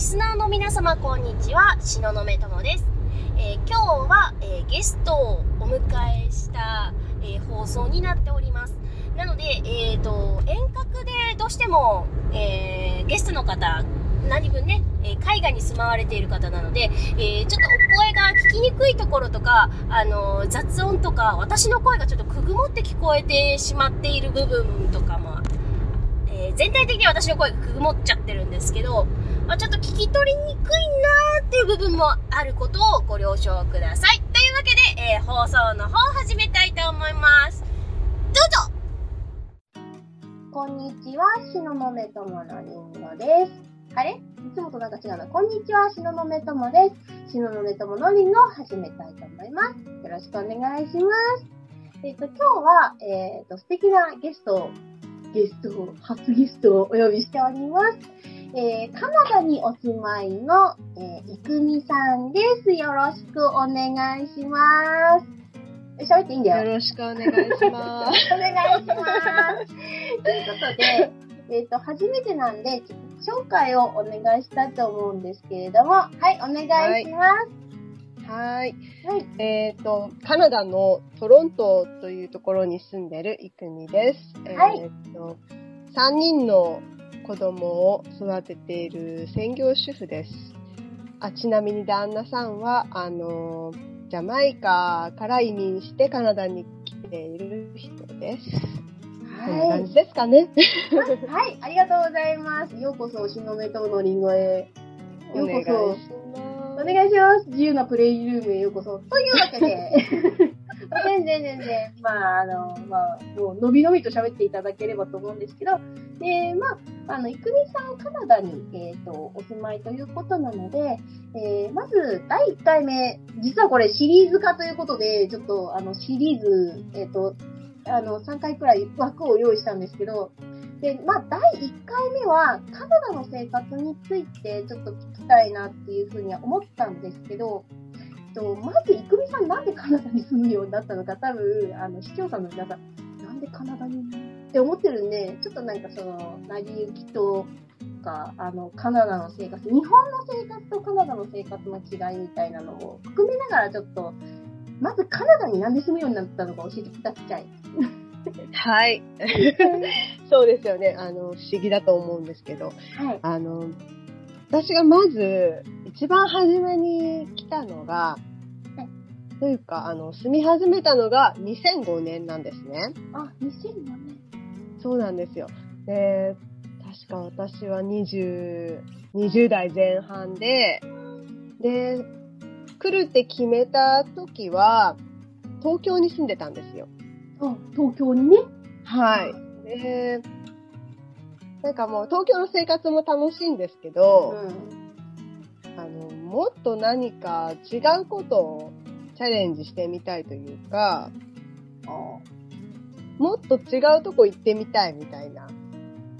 リスナーの皆様こんにちは。東雲友です、えー、今日は、えー、ゲストをお迎えした、えー、放送になっております。なので、えーと、遠隔でどうしても、えゲストの方何分ね、え海外に住まわれている方なので、えちょっとお声が聞きにくいところとか、あの雑音とか私の声がちょっとくぐもって聞こえてしまっている部分とかもえー、全体的に私の声がくぐもっちゃってるんですけど、まあ、ちょっと聞き取りにくいなーっていう部分もあることをご了承ください。というわけで、えー、放送の方を始めたいと思います。どうぞこんにちは、しののめとものりんごです。あれ？いつもとなんか違うな。こんにちは、しののめともです。しののめとものりんごを始めたいと思います。よろしくお願いします。えっ、ー、と、今日は、えっ、ー、と、素敵なゲストをゲストを、初ゲストをお呼びしております。えー、カナダにお住まいの、えー、いくみさんです。よろしくお願いします。喋っていいんだよ。よろしくお願いします。お願いします。ということで、えっ、ー、と、初めてなんで、紹介をお願いしたいと思うんですけれども、はい、お願いします。はいはい。はい。えっ、ー、と、カナダのトロントというところに住んでるイクミです。はい。えっ、ー、と、3人の子供を育てている専業主婦です。あ、ちなみに旦那さんは、あの、ジャマイカから移民してカナダに来ている人です。はい。こんな感じですかね。はい、ありがとうございます。ようこそ、しのめとのりんごへ。ようこそ。お願いします。自由なプレイルームへようこそ。というわけで、全然全然、まあ、あの、まあ、もう、のびのびと喋っていただければと思うんですけど、で、まあ、あの、いくみさん、カナダに、えっ、ー、と、お住まいということなので、えー、まず、第1回目、実はこれシリーズ化ということで、ちょっと、あの、シリーズ、えっ、ー、と、あの、3回くらい枠を用意したんですけど、で、まあ、第1回目は、カナダの生活についてちょっと聞きたいなっていうふうには思ったんですけど、とまず、いくみさんなんでカナダに住むようになったのか、多分、あの、視聴者の皆さん、なんでカナダに？って思ってるんで、ちょっとなんかその、成り行きとか、あの、カナダの生活、日本の生活とカナダの生活の違いみたいなのを含めながらちょっと、まずカナダになんで住むようになったのか教えてください。はい。そうですよね。あの、不思議だと思うんですけど、はい、あの、私がまず、一番初めに来たのが、はい、というか、あの、住み始めたのが2005年なんですね。あ、2005年そうなんですよ。で、確か私は20、20代前半で、で、来るって決めた時は、東京に住んでたんですよ。東京にね。はい。で、なんかもう東京の生活も楽しいんですけど、うん、あの、もっと何か違うことをチャレンジしてみたいというか、もっと違うとこ行ってみたいみたいな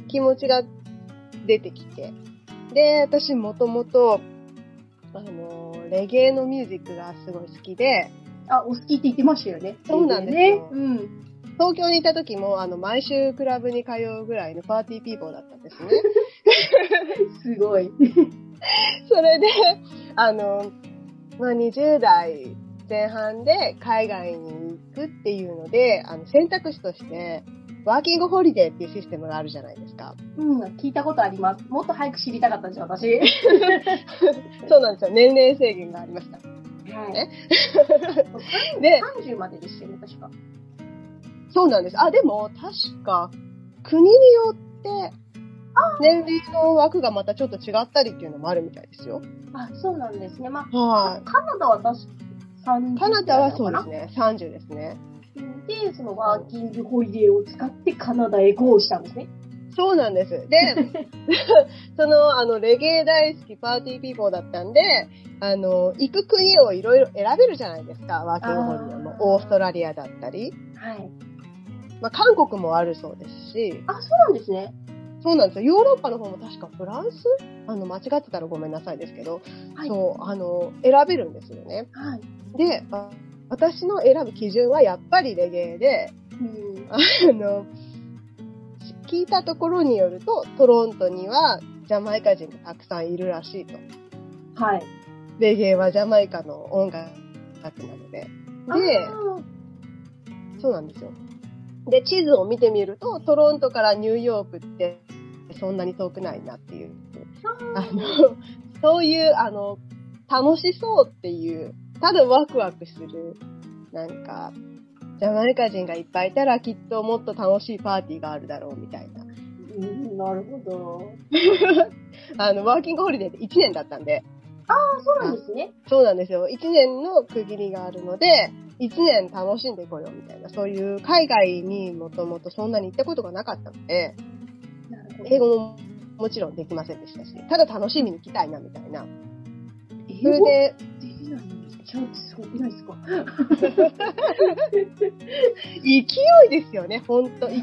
気持ちが出てきて。で、私もともと、あの、レゲエのミュージックがすごい好きで、あ、お好きって言ってましたよね。そうなんですね。うん。東京にいた時も、あの、毎週クラブに通うぐらいのパーティーピーポーだったんですね。すごい。それで、あの、まあ、20代前半で海外に行くっていうので、あの、選択肢として、ワーキングホリデーっていうシステムがあるじゃないですか。うん、聞いたことあります。もっと早く知りたかったんですよ、私。そうなんですよ。年齢制限がありました。はい。ね。で、30まででしたよね、確か。そうなんです。あ、でも、確か、国によって、年齢の枠がまたちょっと違ったりっていうのもあるみたいですよ。あ、そうなんですね。まあ、はい、カナダは確か30カナダはそうですね。30ですね。で、そのワーキングホリデーを使ってカナダへゴーしたんですね。そうなんです。で、その、あの、レゲエ大好きパーティーピーポーだったんで、あの、行く国をいろいろ選べるじゃないですか、ワーキングホリデーも。オーストラリアだったり。はい。まあ、韓国もあるそうですし。あ、そうなんですね。そうなんですよ。ヨーロッパの方も確かフランス？あの、間違ってたらごめんなさいですけど、はい、そう、あの、選べるんですよね。はい。で、私の選ぶ基準はやっぱりレゲエで、うん、あの、聞いたところによると、トロントにはジャマイカ人がたくさんいるらしいと。はい。レゲエはジャマイカの音楽なので。で、そうなんですよ。で、地図を見てみると、トロントからニューヨークってそんなに遠くないなっていう。あの、そういう、あの、楽しそうっていう、ただワクワクする、なんか、ジャマイカ人がいっぱいいたらきっともっと楽しいパーティーがあるだろうみたいな。うん、なるほど。あの、ワーキングホリデーって1年だったんで。ああ、そうなんですね。そうなんですよ。1年の区切りがあるので、1年楽しんでこようみたいな、そういう海外にもともとそんなに行ったことがなかったので、英語ももちろんできませんでしたし、ただ楽しみに行きたいなみたいな。それで、できないのに、ちゃうってすごくないですか 勢いですよね、ほんと、勢い。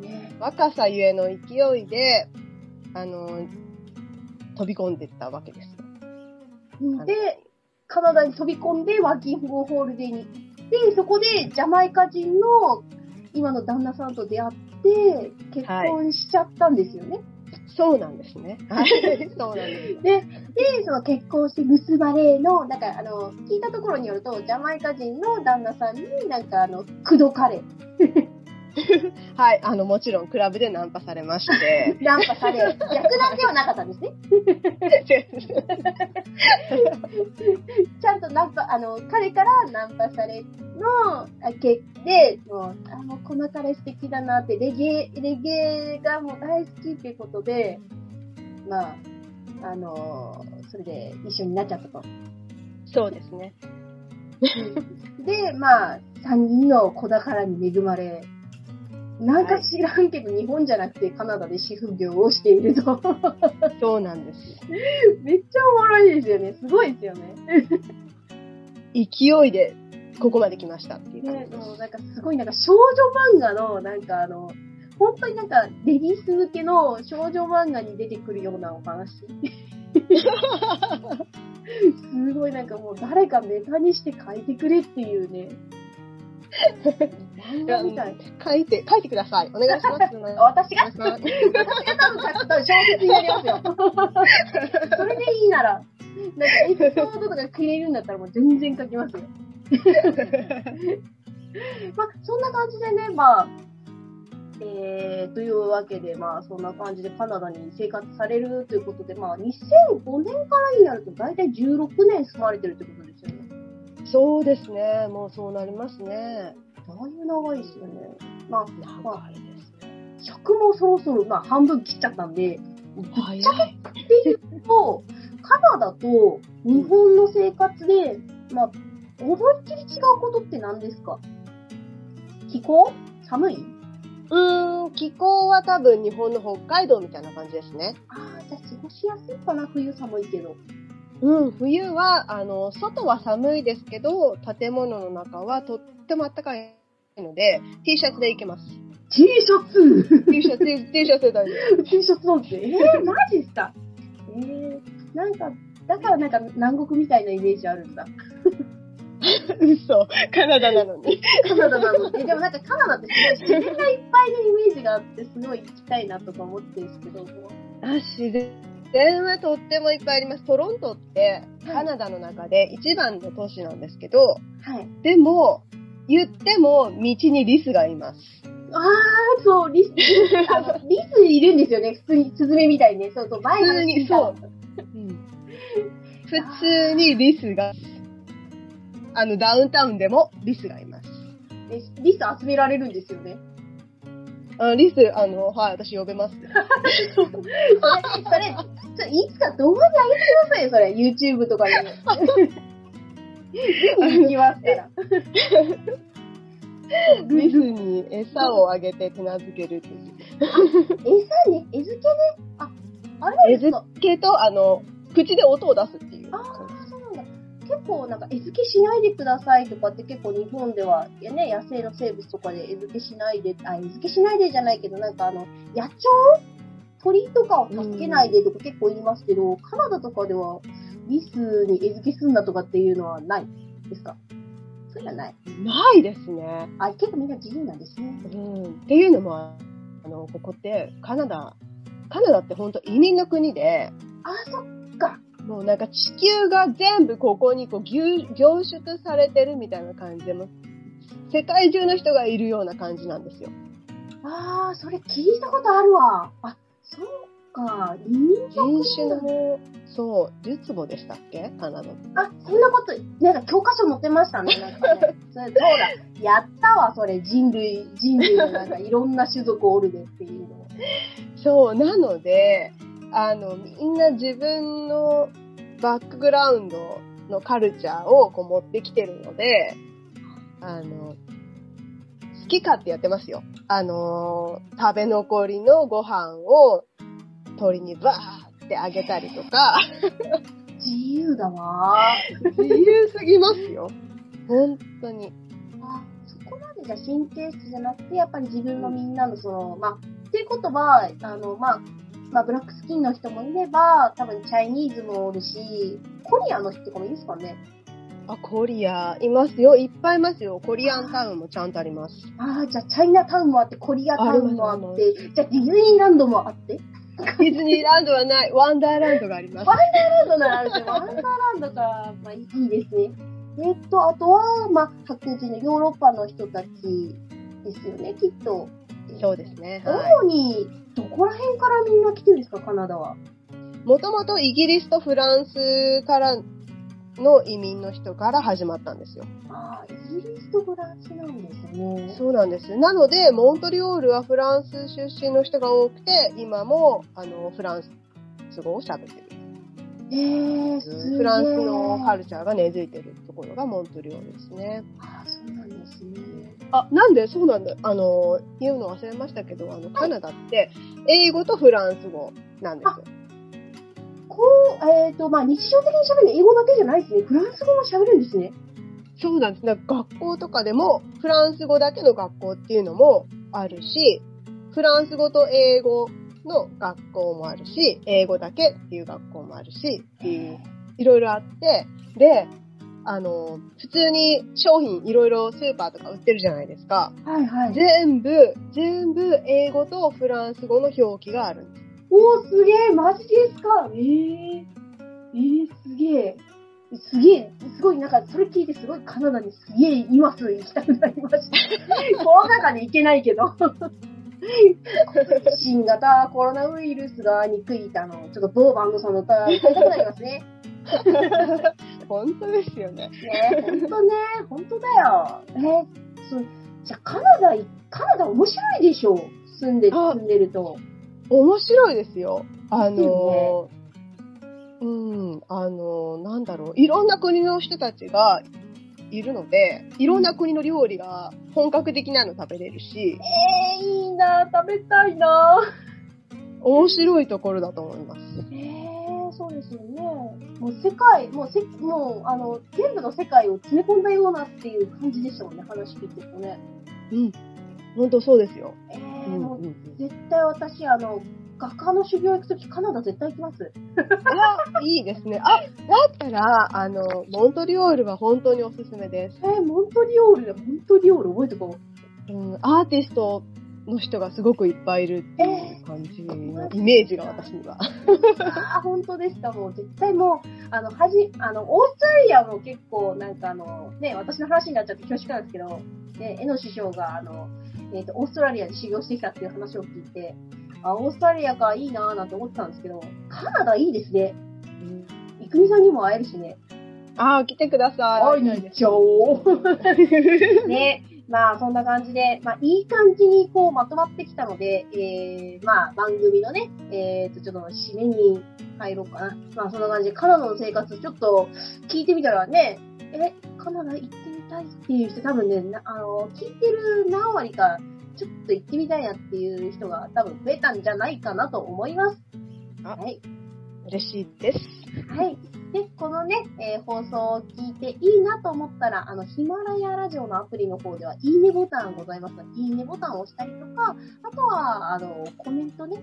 ね若さゆえの勢いで、あの、飛び込んでったわけですよ。で、カナダに飛び込んでワーキングホールデーに行って、そこでジャマイカ人の今の旦那さんと出会って、結婚しちゃったんですよね。そうなんですね。はい。そうなんです。で、その結婚して結ばれの、なんかあの、聞いたところによると、ジャマイカ人の旦那さんになんかあの、口説かれ、はい。あの、もちろんクラブでナンパされまして。ナンパされ、逆なんではなかったんですね。ちゃんとナンパ、あの、彼からナンパされの、あけで、もう、あ、もうこの彼素敵だなって、レゲエ、レゲエがもう大好きっていうことで、まあ、あの、それで一緒になっちゃったと。そうですね。で、まあ、三人の子宝に恵まれ、なんか知らんけど、日本じゃなくてカナダで主婦業をしていると。そうなんです。めっちゃおもろいですよね。すごいですよね。勢いでここまで来ましたっていう感ねじ、です。もうなんかすごいなんか少女漫画の、なんかあの、本当になんかレディース向けの少女漫画に出てくるようなお話。すごいなんかもう誰かネタにして書いてくれっていうね。書いて、書いてください。お願いします。私が？私が多分書くと小説になりますよ。それでいいなら、なんかエピソードとかくれるんだったらもう全然書きますよ。まあ、そんな感じでね、まあ、えー、というわけで、まあ、そんな感じでカナダに生活されるということで、まあ、2005年からになると大体16年住まれてるということですよね。そうですね。もうそうなりますね。だいぶ長いですよね。まあ、長いですね。尺もそろそろ、まあ、半分切っちゃったんで、早い。っていうと、カナダと日本の生活で、まあ、思いっきり違うことって何ですか？気候？寒い？うーん、気候は多分日本の北海道みたいな感じですね。ああ、じゃあ過ごしやすいかな、冬寒いけど。うん、冬は、あの、外は寒いですけど、建物の中はとっても暖かいので、T シャツで行けます。T シャツ？T シャツで、T シャツで大丈 !T シャツなんて？えー、マジっすか？えー、なんか、だからなんか南国みたいなイメージあるんだ。夫。嘘。カナダなのに。カナダなので。でもなんかカナダってすごい自然がいっぱいのイメージがあって、すごい行きたいなとか思ってるんですけども。あ、自然はとってもいっぱいあります。トロントって、カナダの中で一番の都市なんですけど、はい。でも、言っても道にリスがいます。ああ、そう、リス、リスいるんですよね。普通に、スズメみたいにね。そうそう、前話聞いた普普通にリスが、あの、ダウンタウンでもリスがいます。えリス集められるんですよね。あのリス、あの、はい、私呼べます。それ、それ、それいつか動画に上げてくださいよ、それ。YouTube とかに。見に行きますから。リスに餌をあげて手なずけるっていう。餌に、餌付けね。あ、あれです餌か付けと、あの、口で音を出すっていう。ああ、そうなんだ。結構なんか、餌付けしないでくださいとかって結構日本では、ね、野生の生物とかで餌付けしないで、あ、餌付けしないでじゃないけど、なんかあの、野鳥鳥とかを助けないでとか結構言いますけど、カナダとかでは、リスに餌付けすんだとかっていうのはないですか？そういうのはない。ないですね。あ、結構みんな自由なんですね。うん。っていうのも、あの、ここってカナダカナダって本当移民の国で、あ、そっか。もうなんか地球が全部ここにこう凝凝縮されてるみたいな感じで、世界中の人がいるような感じなんですよ。ああ、それ聞いたことあるわ。あ、そうか。人種の、そう、ルツボでしたっけ？カナダ。あ、そんなこと、なんか教科書載ってましたね。なんかねそれそうだ。やったわ、それ。人類、人類のなんかいろんな種族おるでっていうの。そう、なので、あの、みんな自分のバックグラウンドのカルチャーをこう持ってきてるので、あの、好き勝手やってますよ。あの、食べ残りのご飯を鳥にバーってあげたりとか、自由だわ自由すぎますよ。本当に。あ、そこまでじゃ神経質じゃなくて、やっぱり自分のみんなのその、まあ、っていうことは、あの、まあ、まあ、ブラックスキンの人もいれば、多分チャイニーズもおるし、コリアの人とかもいいですかね。あ、コリア、いますよ。いっぱいいますよ。コリアンタウンもちゃんとあります。ああ、じゃあチャイナタウンもあって、コリアタウンもあって、じゃあディズニーランドもあって。ディズニーランドはない。ワンダーランドがあります。ワンダーランドならあるけど、ワンダーランドか、まあいいですね。えっと、あとは、まあ、白人のヨーロッパの人たちですよね、きっと。そうですね。はい。主に、どこら辺からみんな来てるんですか、カナダは？もともとイギリスとフランスからの移民の人から始まったんですよ。ああ、イギリスとフランスなんですね。そうなんです。なので、モントリオールはフランス出身の人が多くて、今も、あの、フランス語を喋ってる。えー、フランスのカルチャーが根付いてるところがモントリオールですね。ああ、そうなんですね。あ、なんで？そうなんだ。あの、言うの忘れましたけど、あの、カナダって、英語とフランス語なんですよ。こう、えっ、と、まあ、日常的に喋る英語だけじゃないですね。フランス語も喋るんですね。そうなんです。学校とかでも、フランス語だけの学校っていうのもあるし、フランス語と英語の学校もあるし、英語だけっていう学校もあるし、っていう、いろいろあって、で、あの、普通に商品いろいろスーパーとか売ってるじゃないですか。はいはい。全部、全部英語とフランス語の表記があるんです。おー、すげえ、マジですか？えー、えー、すげえ。すげえ、すごい、なんか、それ聞いてすごいカナダにすげえ今すぐ行きたくなりました。コロナ禍で行けないけど。新型コロナウイルスが憎いあの、ちょっと某バンドさんの歌、歌いたくなりますね。本当ですよね。ねほんとね、ほんとだよ。えーそう、じゃあカナダい、カナダ面白いでしょ？住んで、あ住んでると。面白いですよ。あですの、うん、あの、なんだろう、いろんな国の人たちがいるので、いろんな国の料理が本格的なの食べれるし、えー、いいな食べたいな面白いところだと思います。えー、そうですよね。もう世界、もうせ、もう、あの、全部の世界を詰め込んだようなっていう感じでしたもんね、話聞いてるとね。うん。本当そうですよ。えうー、もう、んうん、絶対私、あの、画家の修行行くときカナダ絶対行きます。あ、いいですね。あ、だったら、あの、モントリオールは本当におすすめです。えー、モントリオールで、モントリオール覚えてこう。うん、アーティストの人がすごくいっぱいいるっていう感じのイメージが私には。ああ、本当ですか。もう絶対もう、あの、はじ、あの、オーストラリアも結構、なんかあの、ね、私の話になっちゃって恐縮なんですけど、ね、江野師匠が、あの、えっ、と、オーストラリアで修行してきたっていう話を聞いて、あ、オーストラリアか、いいなーなんて思ってたんですけど、カナダいいですね。いくみさんにも会えるしね。ああ、来てください。会いに行っちゃおう。ね。まあ、そんな感じで、まあ、いい感じにこうまとまってきたので、えー、まあ、番組のね、えーと、ちょっと締めに入ろうかな。まあ、そんな感じで、カナダの生活、ちょっと聞いてみたらね、え、カナダ行ってみたいっていう人多分ね、なあの、聞いてる何割か、ちょっと行ってみたいなっていう人が多分増えたんじゃないかなと思います。あはい。嬉しいです。はい。で、このね、えー放送を聞いていいなと思ったら、あの、ヒマラヤラジオのアプリの方では、いいねボタンございますいいねボタンを押したりとか、あとは、あの、コメントね、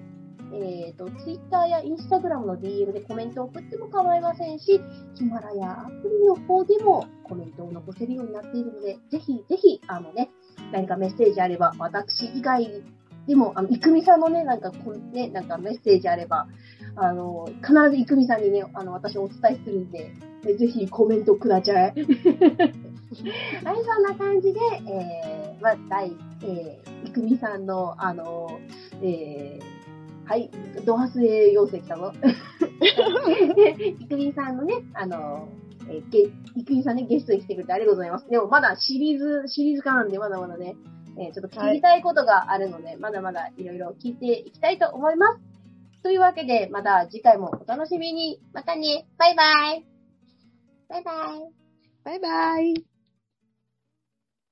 えっ、と、ツイッターやインスタグラムの DM でコメントを送っても構いませんし、ヒマラヤアプリの方でもコメントを残せるようになっているので、ぜひぜひ、あのね、何かメッセージあれば、私以外ででも、あの、いくみさんのね、なんか、こうね、なんかメッセージあれば、あの、必ずいくみさんにね、あの、私お伝えするんで、でぜひコメントくだちゃい。はい、そんな感じで、えー、まあ、第、えー、いくみさんの、あの、えー、はい、ドハスエ要請来たの。いくみさんのね、あの、えー、ゲ、いくみさんね、ゲストに来てくれてありがとうございます。でもまだシリーズ、シリーズ化なんで、まだまだね、えー、ちょっと聞きたいことがあるので、はい、まだまだいろいろ聞いていきたいと思います。というわけで、また次回もお楽しみに。またね。バイバイ。バイバイ。バイバイ。